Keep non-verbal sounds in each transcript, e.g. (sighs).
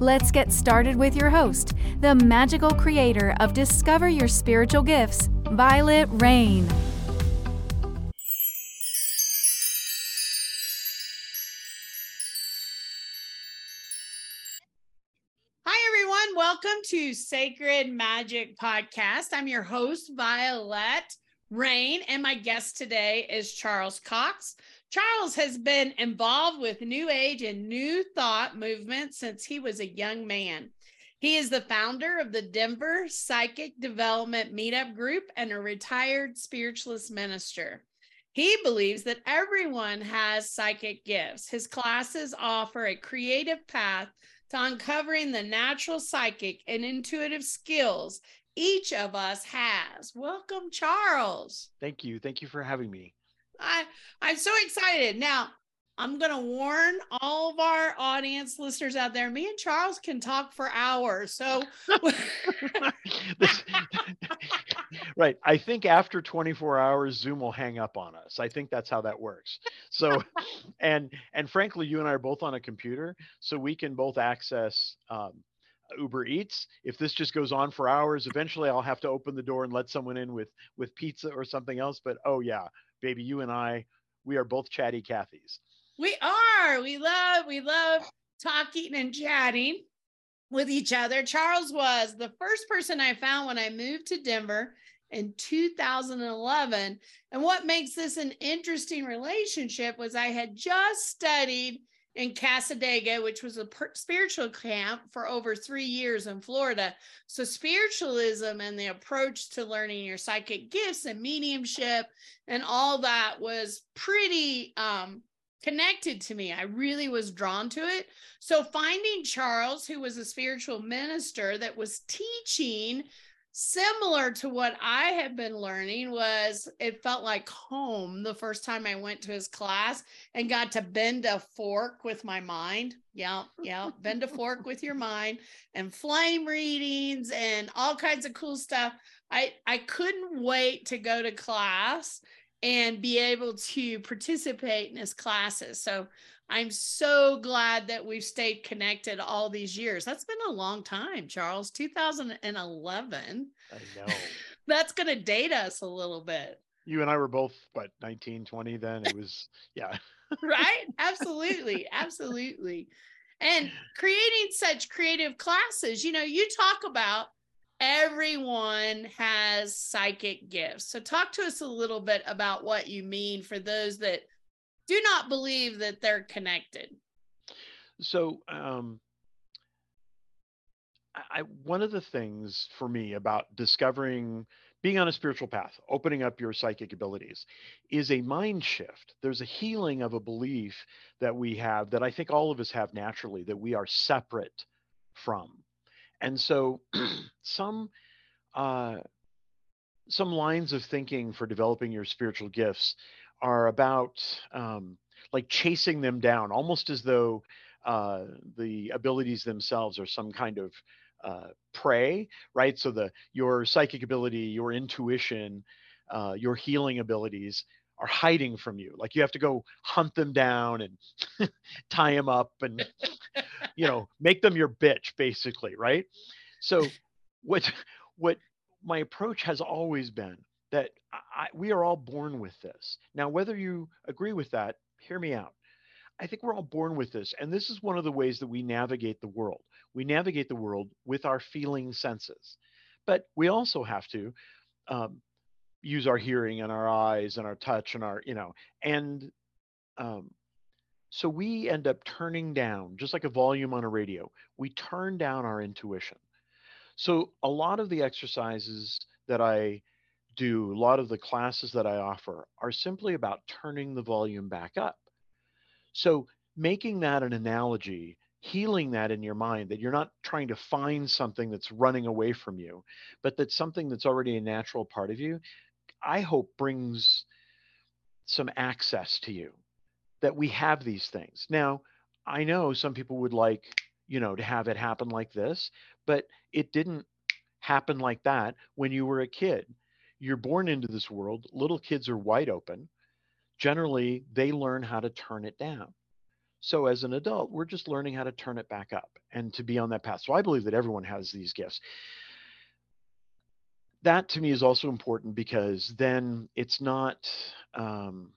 Let's get started with your host, the magical creator of Discover Your Spiritual Gifts, Vialet Rayne. Hi, everyone. Welcome to Sacred Magic Podcast. I'm your host, Vialet Rayne, and my guest today is Charles Cox. Charles has been involved with New Age and New Thought movement since he was a young man. He is the founder of the Denver Psychic Development Meetup Group and a retired spiritualist minister. He believes that everyone has psychic gifts. His classes offer a creative path to uncovering the natural psychic and intuitive skills each of us has. Welcome, Charles. Thank you. Thank you for having me. I I'm so excited. Now, I'm going to warn all of our audience listeners out there. Me and Charles can talk for hours. So (laughs) (laughs) right. I think after 24 hours Zoom will hang up on us. I think that's how that works. So (laughs) and and frankly you and I are both on a computer so we can both access um, Uber Eats. If this just goes on for hours, eventually I'll have to open the door and let someone in with with pizza or something else, but oh yeah, baby, you and I we are both chatty Cathys. we are. We love we love talking and chatting with each other. Charles was the first person I found when I moved to Denver in 2011. And what makes this an interesting relationship was I had just studied in Cassadaga, which was a per- spiritual camp for over three years in Florida. So, spiritualism and the approach to learning your psychic gifts and mediumship and all that was pretty um, connected to me. I really was drawn to it. So, finding Charles, who was a spiritual minister that was teaching similar to what I had been learning, was it felt like home the first time I went to his class and got to bend a fork with my mind. Yeah, yeah, bend a fork with your mind and flame readings and all kinds of cool stuff. I I couldn't wait to go to class and be able to participate in his classes. So I'm so glad that we've stayed connected all these years. That's been a long time, Charles. 2011. I (laughs) know. That's going to date us a little bit. you and I were both what 19, 20 then. It was (laughs) yeah. right? (laughs) Absolutely. Absolutely. And creating such creative classes, you know, you talk about everyone has psychic gifts. So, talk to us a little bit about what you mean for those that do not believe that they're connected. So um I, one of the things for me about discovering being on a spiritual path, opening up your psychic abilities, is a mind shift. There's a healing of a belief that we have that I think all of us have naturally that we are separate from. And so (clears throat) some uh, some lines of thinking for developing your spiritual gifts are about um, like chasing them down, almost as though uh, the abilities themselves are some kind of uh, prey, right? So the your psychic ability, your intuition, uh, your healing abilities are hiding from you. Like you have to go hunt them down and (laughs) tie them up and you know make them your bitch, basically, right? So what what my approach has always been that I, we are all born with this. Now, whether you agree with that, hear me out. I think we're all born with this. And this is one of the ways that we navigate the world. We navigate the world with our feeling senses. But we also have to um, use our hearing and our eyes and our touch and our, you know, and um, so we end up turning down, just like a volume on a radio, we turn down our intuition. So a lot of the exercises that I do, a lot of the classes that I offer are simply about turning the volume back up. So making that an analogy healing that in your mind that you're not trying to find something that's running away from you, but that's something that's already a natural part of you, I hope brings some access to you that we have these things. Now, I know some people would like, you know, to have it happen like this, but it didn't happen like that when you were a kid. You're born into this world, little kids are wide open. Generally, they learn how to turn it down. So as an adult, we're just learning how to turn it back up and to be on that path. So I believe that everyone has these gifts. That to me is also important because then it's not um,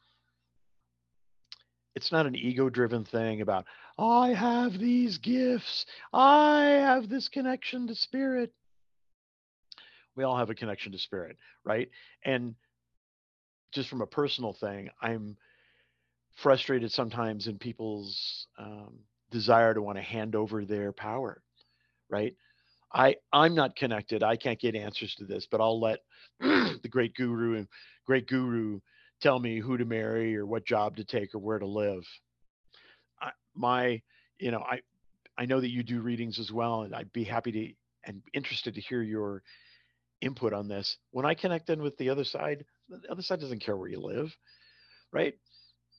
it's not an ego-driven thing about I have these gifts, I have this connection to spirit. We all have a connection to spirit, right? And just from a personal thing, I'm frustrated sometimes in people's um, desire to want to hand over their power right i i'm not connected i can't get answers to this but i'll let (clears throat) the great guru and great guru tell me who to marry or what job to take or where to live I, my you know i i know that you do readings as well and i'd be happy to and interested to hear your input on this when i connect in with the other side the other side doesn't care where you live right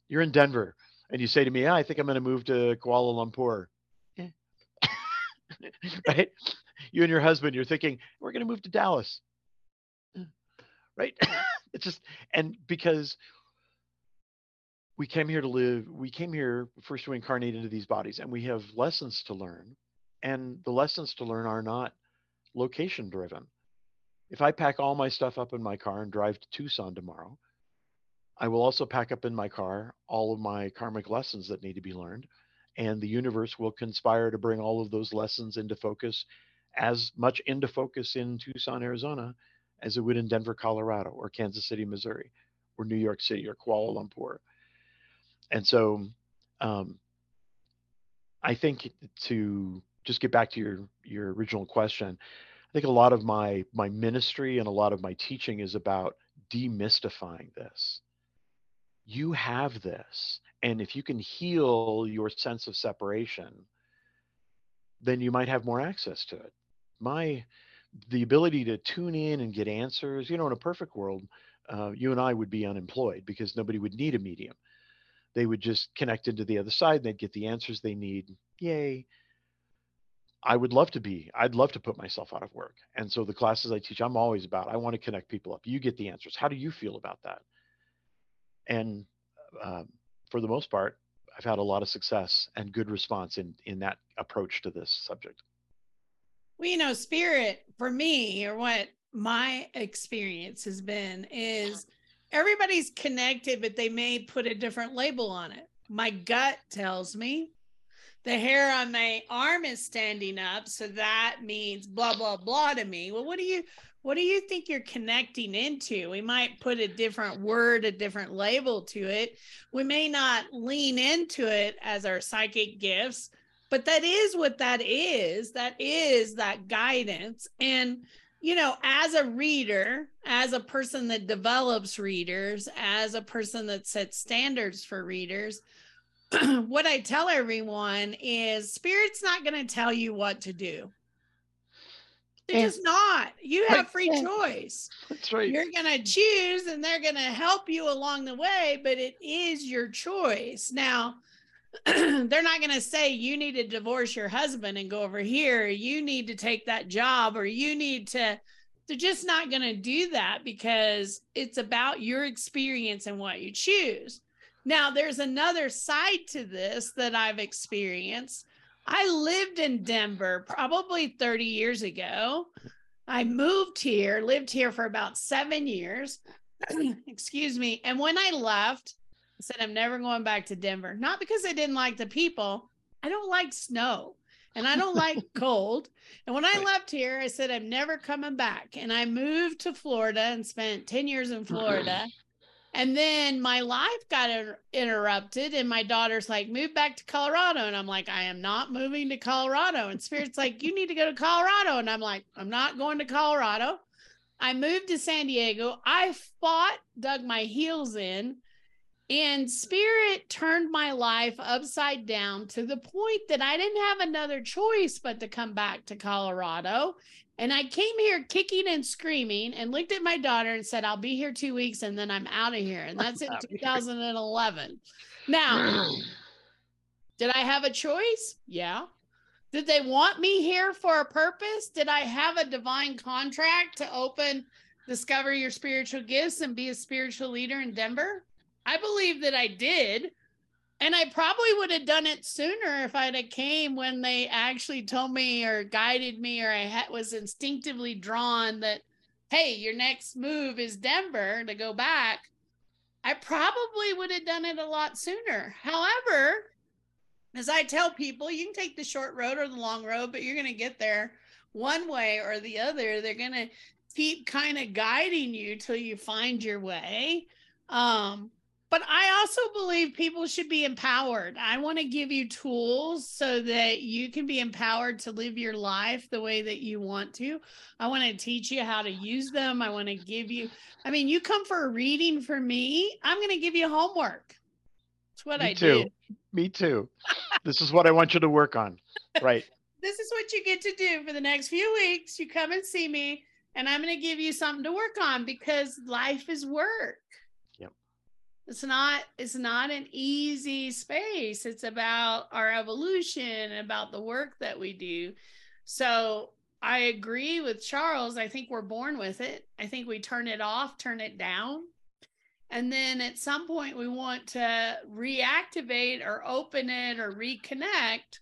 you're in Denver and you say to me, yeah, I think I'm going to move to Kuala Lumpur. Yeah. (laughs) right? You and your husband, you're thinking, we're going to move to Dallas. Eh. Right? (laughs) it's just, and because we came here to live, we came here first to incarnate into these bodies and we have lessons to learn. And the lessons to learn are not location driven. If I pack all my stuff up in my car and drive to Tucson tomorrow, I will also pack up in my car all of my karmic lessons that need to be learned. And the universe will conspire to bring all of those lessons into focus, as much into focus in Tucson, Arizona, as it would in Denver, Colorado, or Kansas City, Missouri, or New York City, or Kuala Lumpur. And so um, I think to just get back to your, your original question, I think a lot of my my ministry and a lot of my teaching is about demystifying this you have this. And if you can heal your sense of separation, then you might have more access to it. My the ability to tune in and get answers, you know, in a perfect world, uh, you and I would be unemployed because nobody would need a medium. They would just connect into the other side and they'd get the answers they need. Yay. I would love to be, I'd love to put myself out of work. And so the classes I teach, I'm always about, I want to connect people up. You get the answers. How do you feel about that? and uh, for the most part, I've had a lot of success and good response in in that approach to this subject. Well, you know, spirit for me, or what my experience has been, is everybody's connected, but they may put a different label on it. My gut tells me the hair on my arm is standing up, so that means blah blah blah to me. Well, what do you what do you think you're connecting into? We might put a different word, a different label to it. We may not lean into it as our psychic gifts, but that is what that is. That is that guidance. And, you know, as a reader, as a person that develops readers, as a person that sets standards for readers, (clears throat) what I tell everyone is spirit's not going to tell you what to do. They're just not. You have free choice. That's right. You're going to choose and they're going to help you along the way, but it is your choice. Now, (clears throat) they're not going to say you need to divorce your husband and go over here. You need to take that job or you need to. They're just not going to do that because it's about your experience and what you choose. Now, there's another side to this that I've experienced I lived in Denver probably 30 years ago. I moved here, lived here for about seven years. (clears throat) Excuse me. And when I left, I said, I'm never going back to Denver. Not because I didn't like the people, I don't like snow and I don't like (laughs) cold. And when I left here, I said, I'm never coming back. And I moved to Florida and spent 10 years in Florida. And then my life got inter- interrupted, and my daughter's like, move back to Colorado. And I'm like, I am not moving to Colorado. And Spirit's like, you need to go to Colorado. And I'm like, I'm not going to Colorado. I moved to San Diego. I fought, dug my heels in, And spirit turned my life upside down to the point that I didn't have another choice but to come back to Colorado. And I came here kicking and screaming and looked at my daughter and said, I'll be here two weeks and then I'm out of here. And that's in (laughs) 2011. Now, (clears throat) did I have a choice? Yeah. Did they want me here for a purpose? Did I have a divine contract to open, discover your spiritual gifts and be a spiritual leader in Denver? I believe that I did. And I probably would have done it sooner if I'd have came when they actually told me or guided me or I ha- was instinctively drawn that, hey, your next move is Denver to go back. I probably would have done it a lot sooner. However, as I tell people, you can take the short road or the long road, but you're going to get there one way or the other. They're going to keep kind of guiding you till you find your way. Um, but I also believe people should be empowered. I want to give you tools so that you can be empowered to live your life the way that you want to. I want to teach you how to use them. I want to give you, I mean, you come for a reading for me, I'm going to give you homework. That's what Me I too. do. Me too. this is what I want you to work on. Right. (laughs) This is what you get to do for the next few weeks. You come and see me, and I'm going to give you something to work on because life is work. It's not it's not an easy space. It's about our evolution, about the work that we do. So I agree with Charles. I think we're born with it. I think we turn it off, turn it down. And then at some point, we want to reactivate or open it or reconnect.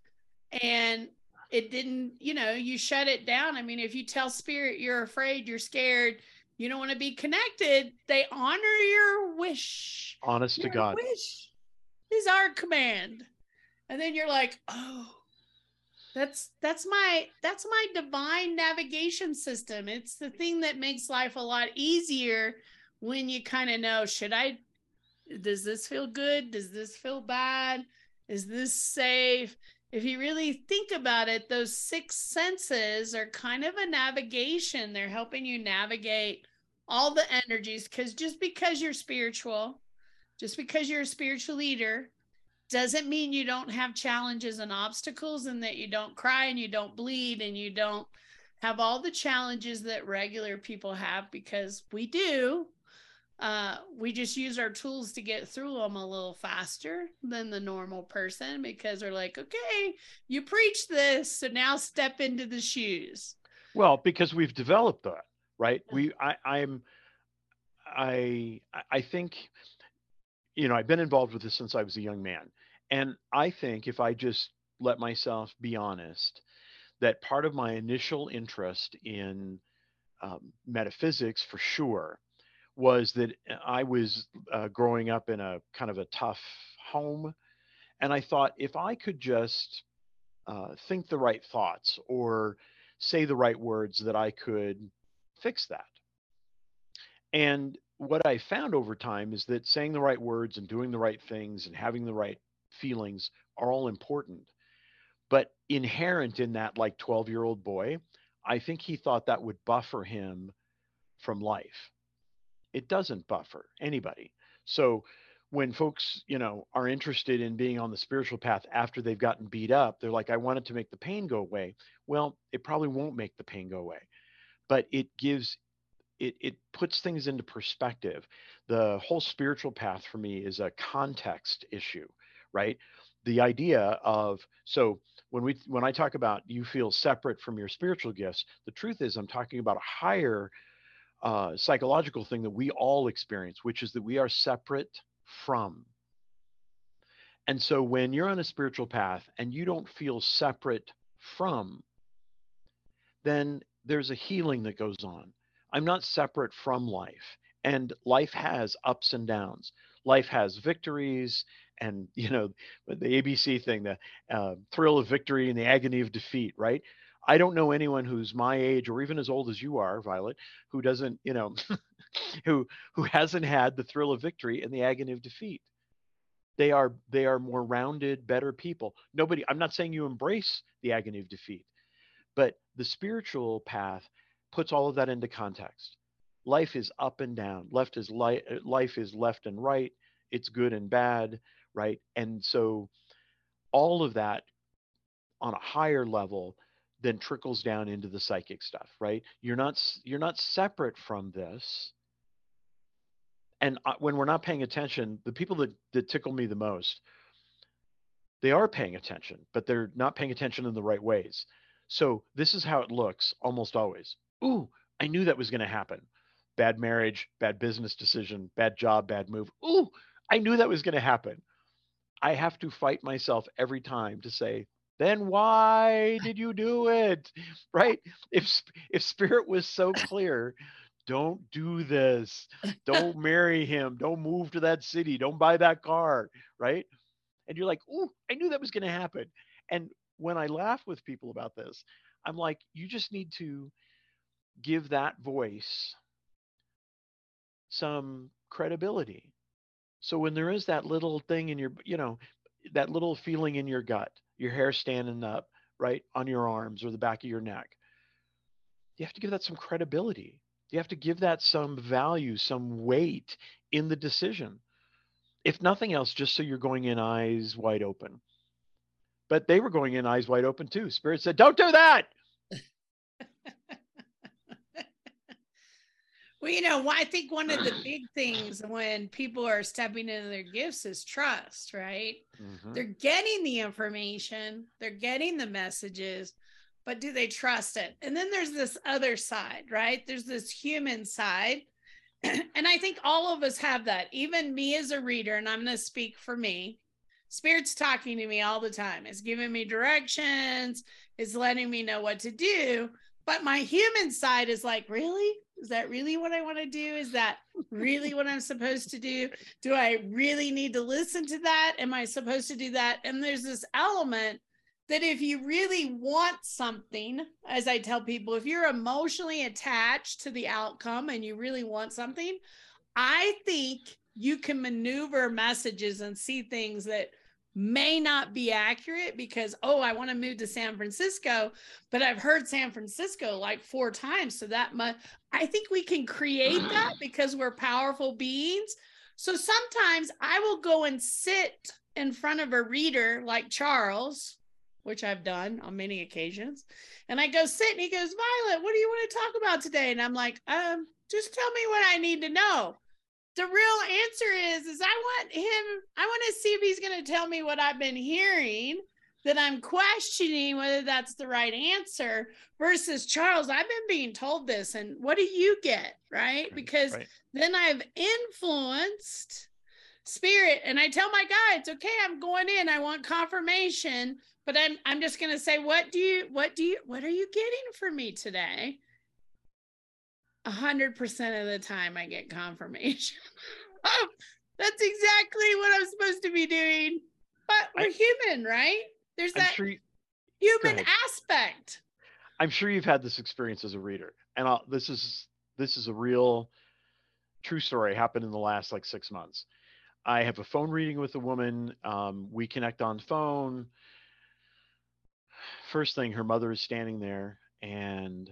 And it didn't, you know, you shut it down. I mean, if you tell spirit you're afraid, you're scared, you don't want to be connected, they honor your wish. Honest to Your God. wish is our command. And then you're like, oh, that's that's my that's my divine navigation system. It's the thing that makes life a lot easier when you kind of know, should I does this feel good? Does this feel bad? Is this safe? If you really think about it, those six senses are kind of a navigation. They're helping you navigate all the energies because just because you're spiritual, just because you're a spiritual leader, doesn't mean you don't have challenges and obstacles and that you don't cry and you don't bleed and you don't have all the challenges that regular people have because we do uh, we just use our tools to get through them a little faster than the normal person because we're like, okay, you preach this, so now step into the shoes. Well, because we've developed that, right? We, I, I'm, I, I think, you know, I've been involved with this since I was a young man, and I think if I just let myself be honest, that part of my initial interest in um, metaphysics, for sure, was that I was uh, growing up in a kind of a tough home, and I thought if I could just uh, think the right thoughts or say the right words, that I could fix that. And what I found over time is that saying the right words and doing the right things and having the right feelings are all important. But inherent in that, like 12 year old boy, I think he thought that would buffer him from life. It doesn't buffer anybody. So when folks, you know, are interested in being on the spiritual path after they've gotten beat up, they're like, I want it to make the pain go away. Well, it probably won't make the pain go away, but it gives it it puts things into perspective. The whole spiritual path for me is a context issue, right? The idea of so when we when I talk about you feel separate from your spiritual gifts, the truth is I'm talking about a higher uh, psychological thing that we all experience, which is that we are separate from. And so when you're on a spiritual path and you don't feel separate from, then there's a healing that goes on. I'm not separate from life. And life has ups and downs. Life has victories and, (laughs) you know, the ABC thing, the uh, thrill of victory and the agony of defeat, right? I don't know anyone who's my age or even as old as you are, Vialet, who doesn't, you know, (laughs) who who hasn't had the thrill of victory and the agony of defeat. They are they are more rounded, better people. Nobody. I'm not saying you embrace the agony of defeat, but the spiritual path puts all of that into context. Life is up and down. Left is. Life is left and right. it's good and bad, right? And so all of that on a higher level then trickles down into the psychic stuff, right? You're not you're not separate from this. And uh, when we're not paying attention, the people that that tickle me the most, they are paying attention, but they're not paying attention in the right ways. So this is how it looks almost always. Ooh, I knew that was going to happen. Bad marriage, bad business decision, bad job, bad move. Ooh, I knew that was going to happen. I have to fight myself every time to say, then why did you do it? (laughs) Right? If if spirit was so clear, don't do this. Don't (laughs) marry him. Don't move to that city. Don't buy that car, right? And you're like, "Ooh, I knew that was going to happen." And when I laugh with people about this, I'm like, "You just need to give that voice some credibility." So when there is that little thing in your, you know, that little feeling in your gut, your hair standing up, right, on your arms or the back of your neck. You have to give that some credibility. You have to give that some value, some weight in the decision. If nothing else, just so you're going in eyes wide open. But they were going in eyes wide open too. Spirit said, Don't do that. Well, you know, I think one of the (clears throat) big things when people are stepping into their gifts is trust, right? Mm-hmm. They're getting the information, they're getting the messages, but do they trust it? And then there's this other side, right? There's this human side. (clears throat) and I think all of us have that, even me as a reader, and I'm going to speak for me. Spirit's talking to me all the time, it's giving me directions, it's letting me know what to do. But my human side is like, really? Is that really what I want to do? Is that really what I'm supposed to do? (laughs) Do I really need to listen to that? Am I supposed to do that? And there's this element that if you really want something, as I tell people, if you're emotionally attached to the outcome and you really want something, I think you can maneuver messages and see things that may not be accurate because oh i want to move to san francisco but i've heard san francisco like four times so that much i think we can create (clears throat) that because we're powerful beings. So sometimes i will go and sit in front of a reader like charles which i've done on many occasions and i go sit and he goes vialet what do you want to talk about today? And i'm like um just tell me what i need to know the real answer is is I want him I want to see if he's going to tell me what I've been hearing that I'm questioning whether that's the right answer versus Charles I've been being told this and what do you get? Right? Because right. then I've influenced spirit and I tell my guides okay I'm going in I want confirmation but I'm I'm just going to say what do you what do you what are you getting for me today a hundred percent of the time I get confirmation. (laughs) oh, that's exactly what I'm supposed to be doing. But we're I, human, right? There's I'm that sure you, human aspect. I'm sure you've had this experience as a reader, and I'll, this is this is a real true story. Happened in the last like six months. I have a phone reading with a woman. Um, we connect on phone. (sighs) First thing, her mother is standing there, and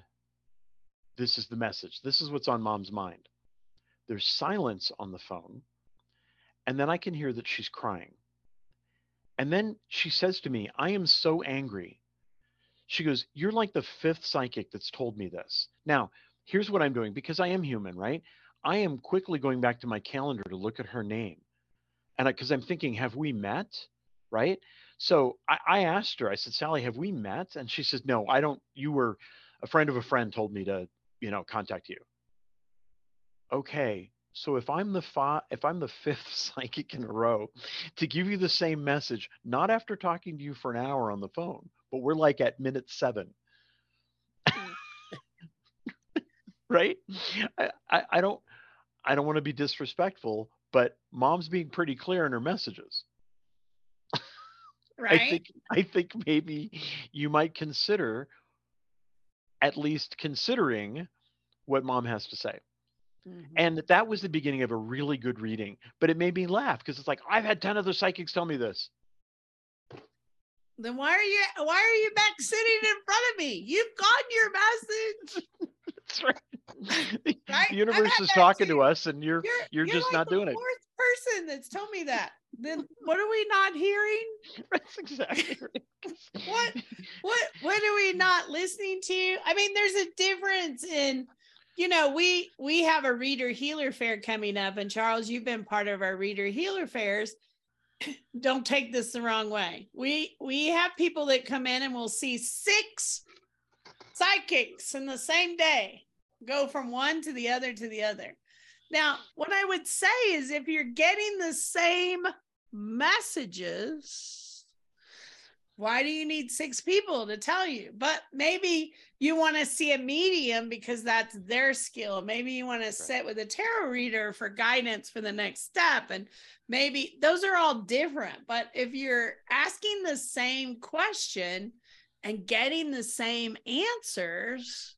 this is the message. This is what's on mom's mind. There's silence on the phone. And then I can hear that she's crying. And then she says to me, I am so angry. She goes, You're like the fifth psychic that's told me this. Now, here's what I'm doing because I am human, right? I am quickly going back to my calendar to look at her name. And because I'm thinking, Have we met? Right. So I, I asked her, I said, Sally, have we met? And she says, No, I don't. You were a friend of a friend told me to you know, contact you. Okay, so if I'm the fi- if I'm the (laughs) fifth psychic in a row to give you the same message, not after talking to you for an hour on the phone, but we're like at minute seven. (laughs) right? I, I, I don't I don't want to be disrespectful, but mom's being pretty clear in her messages. (laughs) Right. I think I think maybe you might consider at least considering what mom has to say. Mm-hmm. And that was the beginning of a really good reading, but it made me laugh because it's like I've had 10 other psychics tell me this. Then why are you why are you back sitting in front of me? You've gotten your message. (laughs) That's right. (laughs) right? The universe is talking too. to us and you're you're, you're, you're just like not doing it. Fourth person that's told me that. Then what are we not hearing? (laughs) That's exactly (laughs) right. what what what are we not listening to? I mean, there's a difference in you know, we we have a reader healer fair coming up, and Charles, you've been part of our reader healer fairs. (clears throat) Don't take this the wrong way. We we have people that come in and we'll see six psychics in the same day, go from one to the other to the other. Now, what I would say is if you're getting the same messages, why do you need six people to tell you? But maybe you want to see a medium because that's their skill. Maybe you want to sit with a tarot reader for guidance for the next step. And maybe those are all different. But if you're asking the same question and getting the same answers,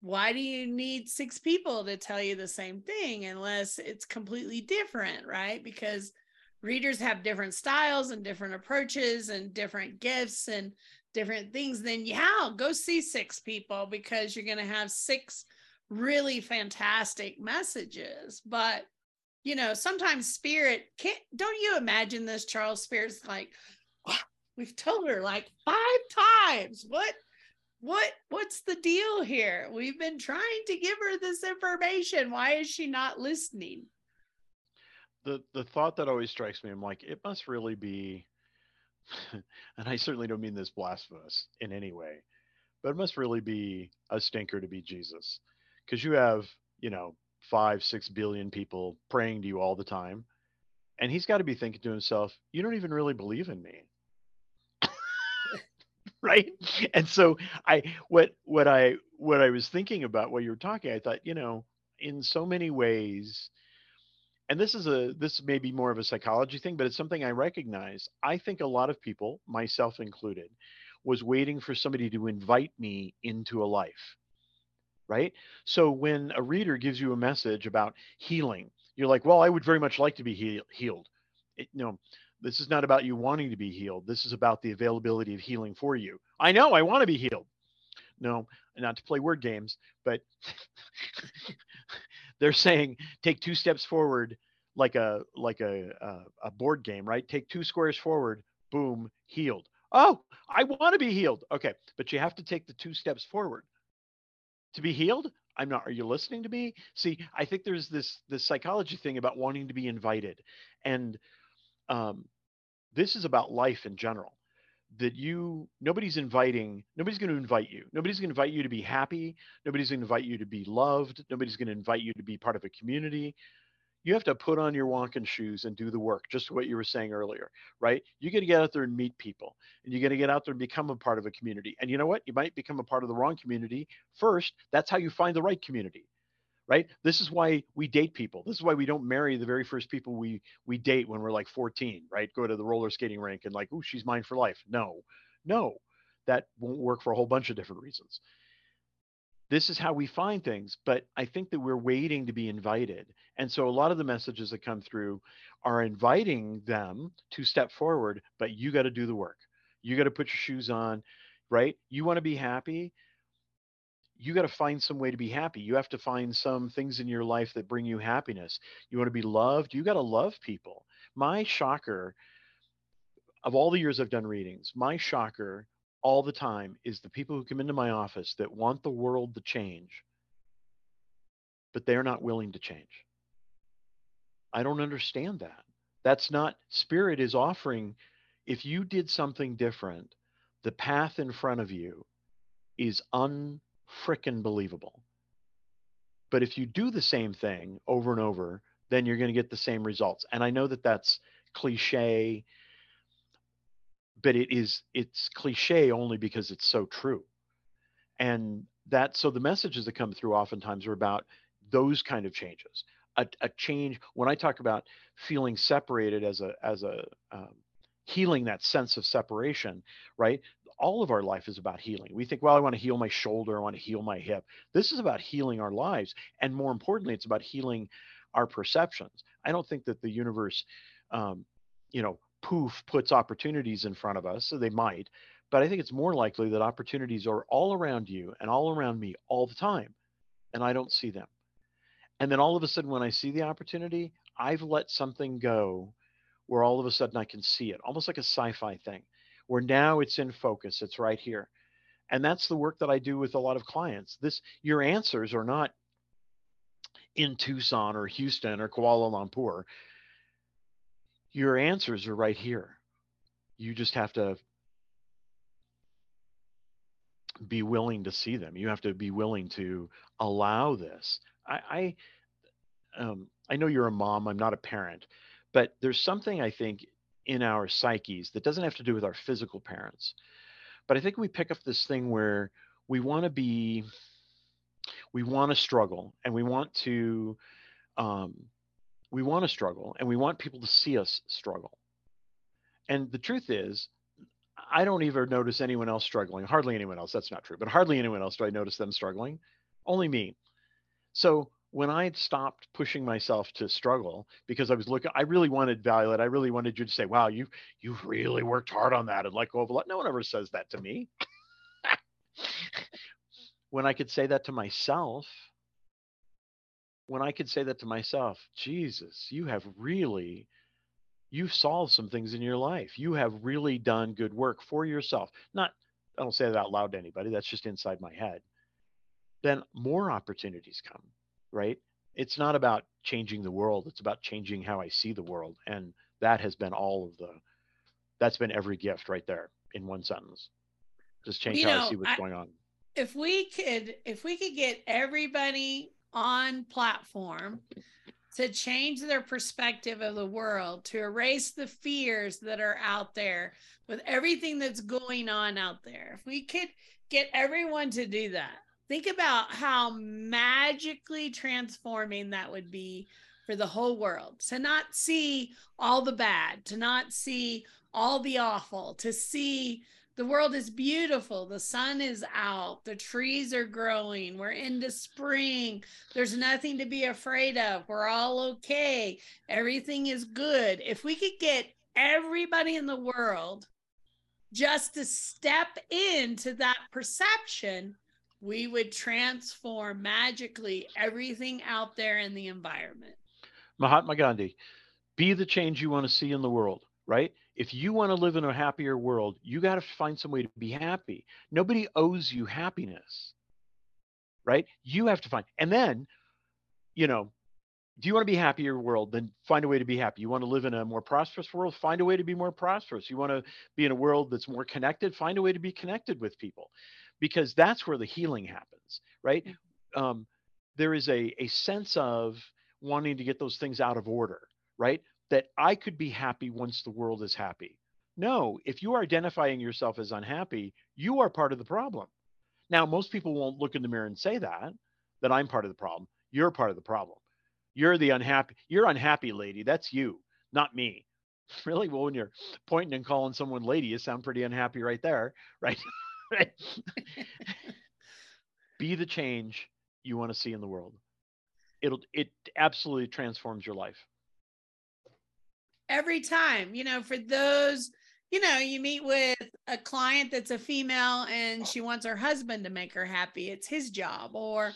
why do you need six people to tell you the same thing unless it's completely different, right? Because readers have different styles and different approaches and different gifts and different things, then yeah, go see six people because you're going to have six really fantastic messages. But you know, sometimes spirit can't. Don't you imagine this, Charles? Spirit's like, oh, we've told her like five times. What? What? What's the deal here? We've been trying to give her this information. Why is she not listening? The the thought that always strikes me, I'm like, it must really be, (laughs) and I certainly don't mean this blasphemous in any way, but it must really be a stinker to be Jesus, because you have you know five six billion people praying to you all the time, and he's got to be thinking to himself, you don't even really believe in me. (laughs) right and so i what what i what i was thinking about while you were talking i thought you know in so many ways and this is a this may be more of a psychology thing but it's something i recognize. I think a lot of people myself included was waiting for somebody to invite me into a life right? So when a reader gives you a message about healing you're like well i would very much like to be heal- healed. It, this is not about you wanting to be healed. This is about the availability of healing for you. I know i want to be healed. No not to play word games but (laughs) they're saying take two steps forward like a like a, a, a board game right? Take two squares forward boom healed. Oh i want to be healed. Okay but you have to take the two steps forward. To be healed? I'm not are you listening to me? See i think there's this this psychology thing about wanting to be invited. And um, this is about life in general that you nobody's inviting nobody's going to invite you. Nobody's going to invite you to be happy. Nobody's going to invite you to be loved. Nobody's going to invite you to be part of a community. You have to put on your walking shoes and do the work just what you were saying earlier right? You got to get out there and meet people and you got to get out there and become a part of a community. And you know what? You might become a part of the wrong community first. That's how you find the right community right? This is why we date people. This is why we don't marry the very first people we we date when we're like 14 right? Go to the roller skating rink and like oh she's mine for life. No. No. That won't work for a whole bunch of different reasons. This is how we find things but i think that we're waiting to be invited. And so a lot of the messages that come through are inviting them to step forward but you got to do the work. You got to put your shoes on right? You want to be happy you got to find some way to be happy. You have to find some things in your life that bring you happiness. You want to be loved. You got to love people. My shocker of all the years I've done readings, my shocker all the time is the people who come into my office that want the world to change, but they're not willing to change. I don't understand that. That's not, Spirit is offering, if you did something different, the path in front of you is un freaking believable. But if you do the same thing over and over, then you're going to get the same results. And I know that that's cliche, but it is it's cliche only because it's so true. And that so the messages that come through oftentimes are about those kind of changes. A, a change when I talk about feeling separated as a as a um, healing that sense of separation, right? All of our life is about healing. We think, well, I want to heal my shoulder, I want to heal my hip. This is about healing our lives. And more importantly, it's about healing our perceptions. I don't think that the universe, um, you know, poof, puts opportunities in front of us. So they might. But I think it's more likely that opportunities are all around you and all around me all the time. And I don't see them. And then all of a sudden, when I see the opportunity, I've let something go where all of a sudden I can see it, almost like a sci fi thing, where now it's in focus, it's right here. And that's the work that I do with a lot of clients. This, your answers are not in Tucson or Houston or Kuala Lumpur. Your answers are right here. You just have to be willing to see them. You have to be willing to allow this. I, I, um, I know you're a mom. I'm not a parent, but there's something I think in our psyches that doesn't have to do with our physical parents. But I think we pick up this thing where we want to be, we want to struggle, and we want to, um, we want to struggle, and we want people to see us struggle. And the truth is, I don't even notice anyone else struggling. Hardly anyone else. That's not true, but hardly anyone else do I notice them struggling. Only me. So when I had stopped pushing myself to struggle because I was looking, I really wanted Vialet. I really wanted you to say, "Wow, you you've really worked hard on that," and let go of a lot. No one ever says that to me. when I could say that to myself, when I could say that to myself, Jesus, you have really you've solved some things in your life. You have really done good work for yourself. Not, I don't say that out loud to anybody. That's just inside my head. Then more opportunities come, right? It's not about changing the world. It's about changing how I see the world. And that has been all of the, that's been every gift right there in one sentence. Just change you how know, I see what's I, going on. If we could, if we could get everybody on platform to change their perspective of the world, to erase the fears that are out there with everything that's going on out there. If we could get everyone to do that, think about how magically transforming that would be for the whole world to not see all the bad, to not see all the awful, to see the world is beautiful. The sun is out. The trees are growing. We're into spring. There's nothing to be afraid of. We're all okay. Everything is good. If we could get everybody in the world just to step into that perception, we would transform magically everything out there in the environment. Mahatma Gandhi, be the change you want to see in the world, right? if you want to live in a happier world, you got to find some way to be happy. Nobody owes you happiness, right? You have to find, and then, you know, do you want to be happier world? Then find a way to be happy. You want to live in a more prosperous world? Find a way to be more prosperous. You want to be in a world that's more connected? Find a way to be connected with people, because that's where the healing happens, right? Mm-hmm. Um, there is a a sense of wanting to get those things out of order, right? that I could be happy once the world is happy. No, if you are identifying yourself as unhappy, you are part of the problem. Now, most people won't look in the mirror and say that, that I'm part of the problem. You're part of the problem. You're the unhappy, you're unhappy lady. That's you, not me. (laughs) Really? Well, when you're pointing and calling someone lady, you sound pretty unhappy right there, right? (laughs) (laughs) be the change you want to see in the world. It'll it absolutely transforms your life every time, you know, for those, you know, you meet with a client that's a female and she wants her husband to make her happy, it's his job. Or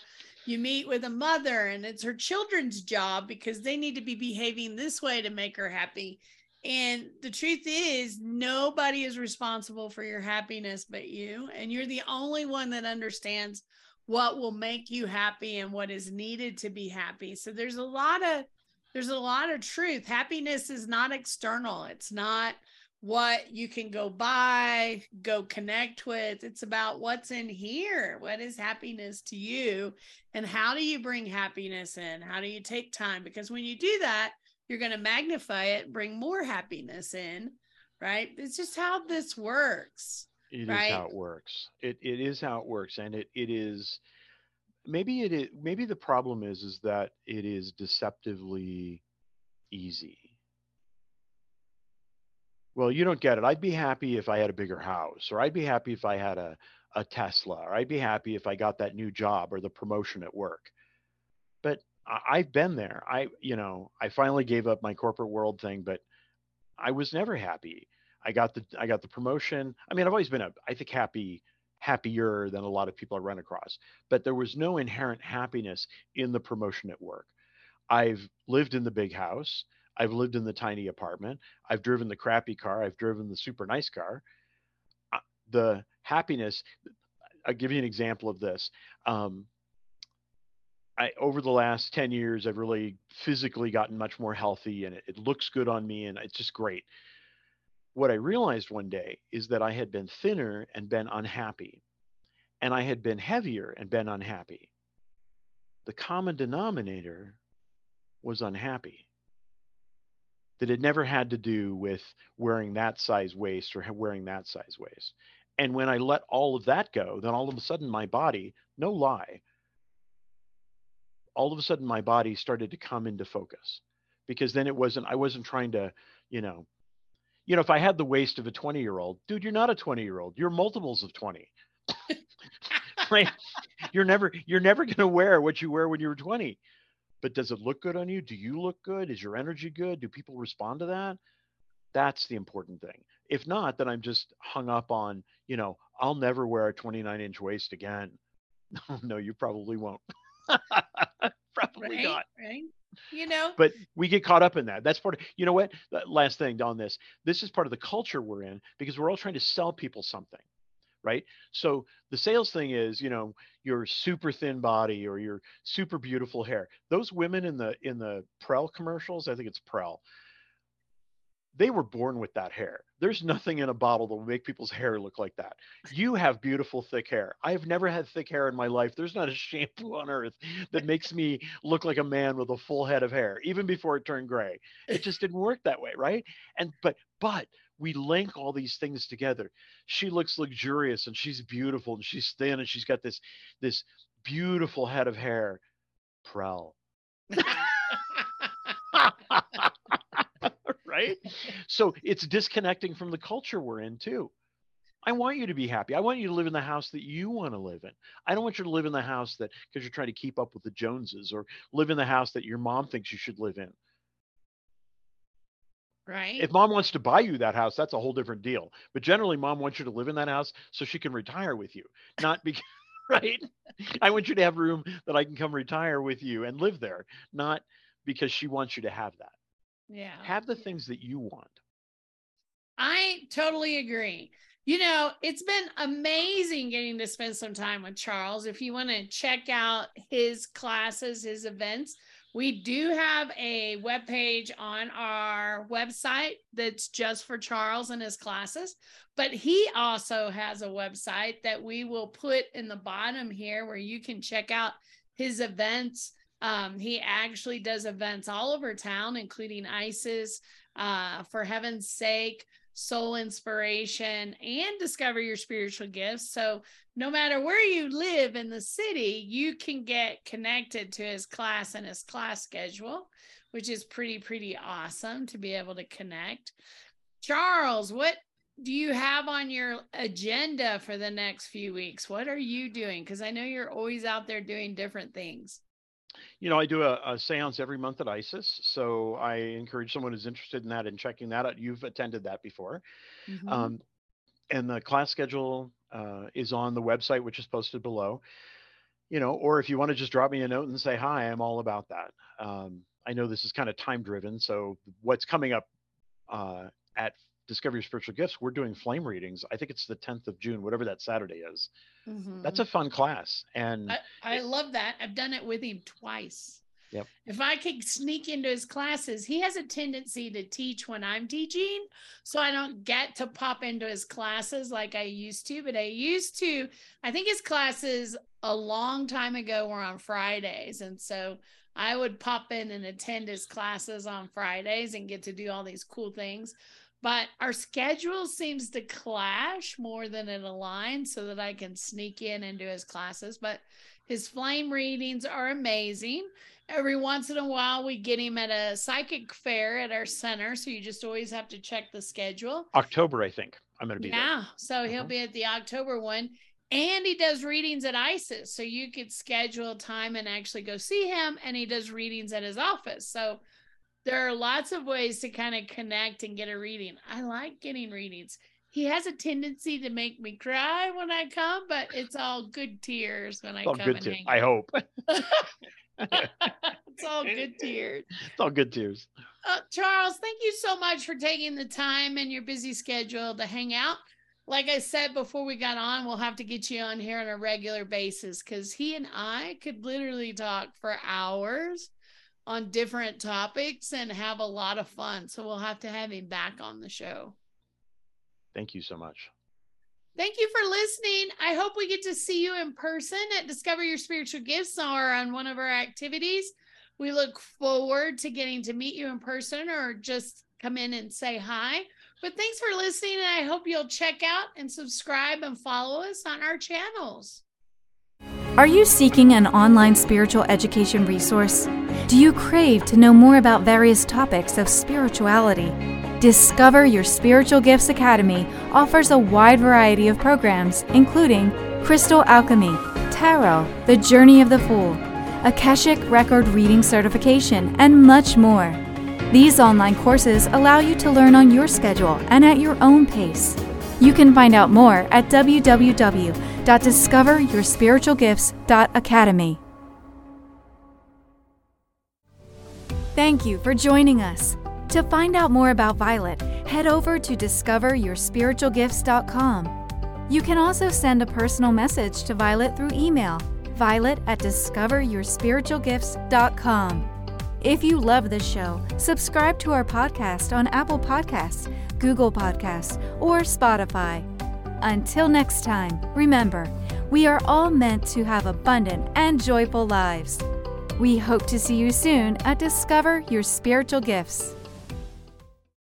you meet with a mother and it's her children's job because they need to be behaving this way to make her happy. And the truth is, nobody is responsible for your happiness but you. And you're the only one that understands what will make you happy and what is needed to be happy. So there's a lot of there's a lot of truth. Happiness is not external. It's not what you can go buy, go connect with. It's about what's in here. What is happiness to you? And how do you bring happiness in? How do you take time? Because when you do that, you're going to magnify it, bring more happiness in, right? It's just how this works. It right? is how it works. It it is how it works. And it it is maybe it is maybe the problem is is that it is deceptively easy well you don't get it i'd be happy if i had a bigger house or i'd be happy if i had a, a tesla or i'd be happy if i got that new job or the promotion at work but I, i've been there i you know i finally gave up my corporate world thing but i was never happy i got the i got the promotion i mean i've always been a i think happy happier than a lot of people I run across. But there was no inherent happiness in the promotion at work. I've lived in the big house. I've lived in the tiny apartment. I've driven the crappy car. I've driven the super nice car. Uh, the happiness, I'll give you an example of this. Um, I, over the last 10 years, I've really physically gotten much more healthy and it, it looks good on me and it's just great. What I realized one day is that I had been thinner and been unhappy, and I had been heavier and been unhappy. The common denominator was unhappy. That it never had to do with wearing that size waist or wearing that size waist. And when I let all of that go, then all of a sudden my body, no lie, all of a sudden my body started to come into focus because then it wasn't, I wasn't trying to, you know, you know, if I had the waist of a 20 year old, dude, you're not a 20 year old. You're multiples of 20. (laughs) right? You're never, you're never going to wear what you wear when you were 20. But does it look good on you? Do you look good? Is your energy good? Do people respond to that? That's the important thing. If not, then I'm just hung up on, you know, I'll never wear a 29 inch waist again. (laughs) no, you probably won't. (laughs) probably right, not. Right. You know, but we get caught up in that. That's part of, you know what? Last thing on this. This is part of the culture we're in because we're all trying to sell people something right so the sales thing is you know your super thin body or your super beautiful hair those women in the in the prell commercials i think it's prell they were born with that hair. There's nothing in a bottle that will make people's hair look like that. You have beautiful thick hair. I've never had thick hair in my life. There's not a (laughs) shampoo on earth that makes me look like a man with a full head of hair, even before it turned gray. It just didn't work that way, right? And but but we link all these things together. She looks luxurious and she's beautiful and she's thin and she's got this this beautiful head of hair. Prell. (laughs) right? so it's disconnecting from the culture we're in too. I want you to be happy. I want you to live in the house that you want to live in. I don't want you to live in the house that because you're trying to keep up with the Joneses or live in the house that your mom thinks you should live in. Right. If mom wants to buy you that house, that's a whole different deal. But generally, mom wants you to live in that house so she can retire with you, not because, (laughs) right? I want you to have room that I can come retire with you and live there, not because she wants you to have that. Yeah. Have the things that you want. I totally agree. You know, it's been amazing getting to spend some time with Charles. If you want to check out his classes, his events, we do have a web page on our website that's just for Charles and his classes, but he also has a website that we will put in the bottom here where you can check out his events um, he actually does events all over town, including ISIS, uh, for heaven's sake, soul inspiration, and discover your spiritual gifts. So, no matter where you live in the city, you can get connected to his class and his class schedule, which is pretty, pretty awesome to be able to connect. Charles, what do you have on your agenda for the next few weeks? What are you doing? Because I know you're always out there doing different things you know, I do a, a seance every month at ISIS. So I encourage someone who's interested in that and checking that out. You've attended that before. Mm-hmm. Um, and the class schedule uh, is on the website, which is posted below. You know, or if you want to just drop me a note and say hi, I'm all about that. Um, I know this is kind of time driven. So what's coming up uh, at Discover Your Spiritual Gifts, we're doing flame readings. I think it's the 10th of June, whatever that Saturday is. Mm-hmm. That's a fun class. And I, I love that. I've done it with him twice. Yep. If I could sneak into his classes, he has a tendency to teach when I'm teaching. So I don't get to pop into his classes like I used to, but I used to. I think his classes a long time ago were on Fridays. And so I would pop in and attend his classes on Fridays and get to do all these cool things but our schedule seems to clash more than it aligns so that I can sneak in into his classes. But his flame readings are amazing. Every once in a while, we get him at a psychic fair at our center. So you just always have to check the schedule. October, I think. I'm going to be yeah, there. so he'll uh-huh. be at the October one. And he does readings at ISIS. So you could schedule time and actually go see him. And he does readings at his office. So there are lots of ways to kind of connect and get a reading. I like getting readings. he has a tendency to make me cry when I come, but it's all good tears when I all come good and tears. I hope. (laughs) (laughs) it's all good tears. It's all good tears. Uh, Charles, thank you so much for taking the time in your busy schedule to hang out. Like I said before we got on, we'll have to get you on here on a regular basis because he and I could literally talk for hours on different topics and have a lot of fun. So we'll have to have him back on the show. Thank you so much. Thank you for listening. I hope we get to see you in person at Discover Your Spiritual Gifts or on one of our activities. We look forward to getting to meet you in person or just come in and say hi. But thanks for listening, and I hope you'll check out and subscribe and follow us on our channels. Are you seeking an online spiritual education resource? Do you crave to know more about various topics of spirituality? Discover Your Spiritual Gifts Academy offers a wide variety of programs, including Crystal Alchemy, Tarot, The Journey of the Fool, Akashic Record Reading Certification, and much more. These online courses allow you to learn on your schedule and at your own pace. You can find out more at www.discoveryourspiritualgifts.academy. Thank you for joining us. To find out more about Vialet, head over to discoveryourspiritualgifts.com. You can also send a personal message to Vialet through email, vialet at discoveryourspiritualgifts.com. If you love this show, subscribe to our podcast on Apple Podcasts, Google Podcasts, or Spotify. Until next time, remember, we are all meant to have abundant and joyful lives. We hope to see you soon at Discover Your Spiritual Gifts.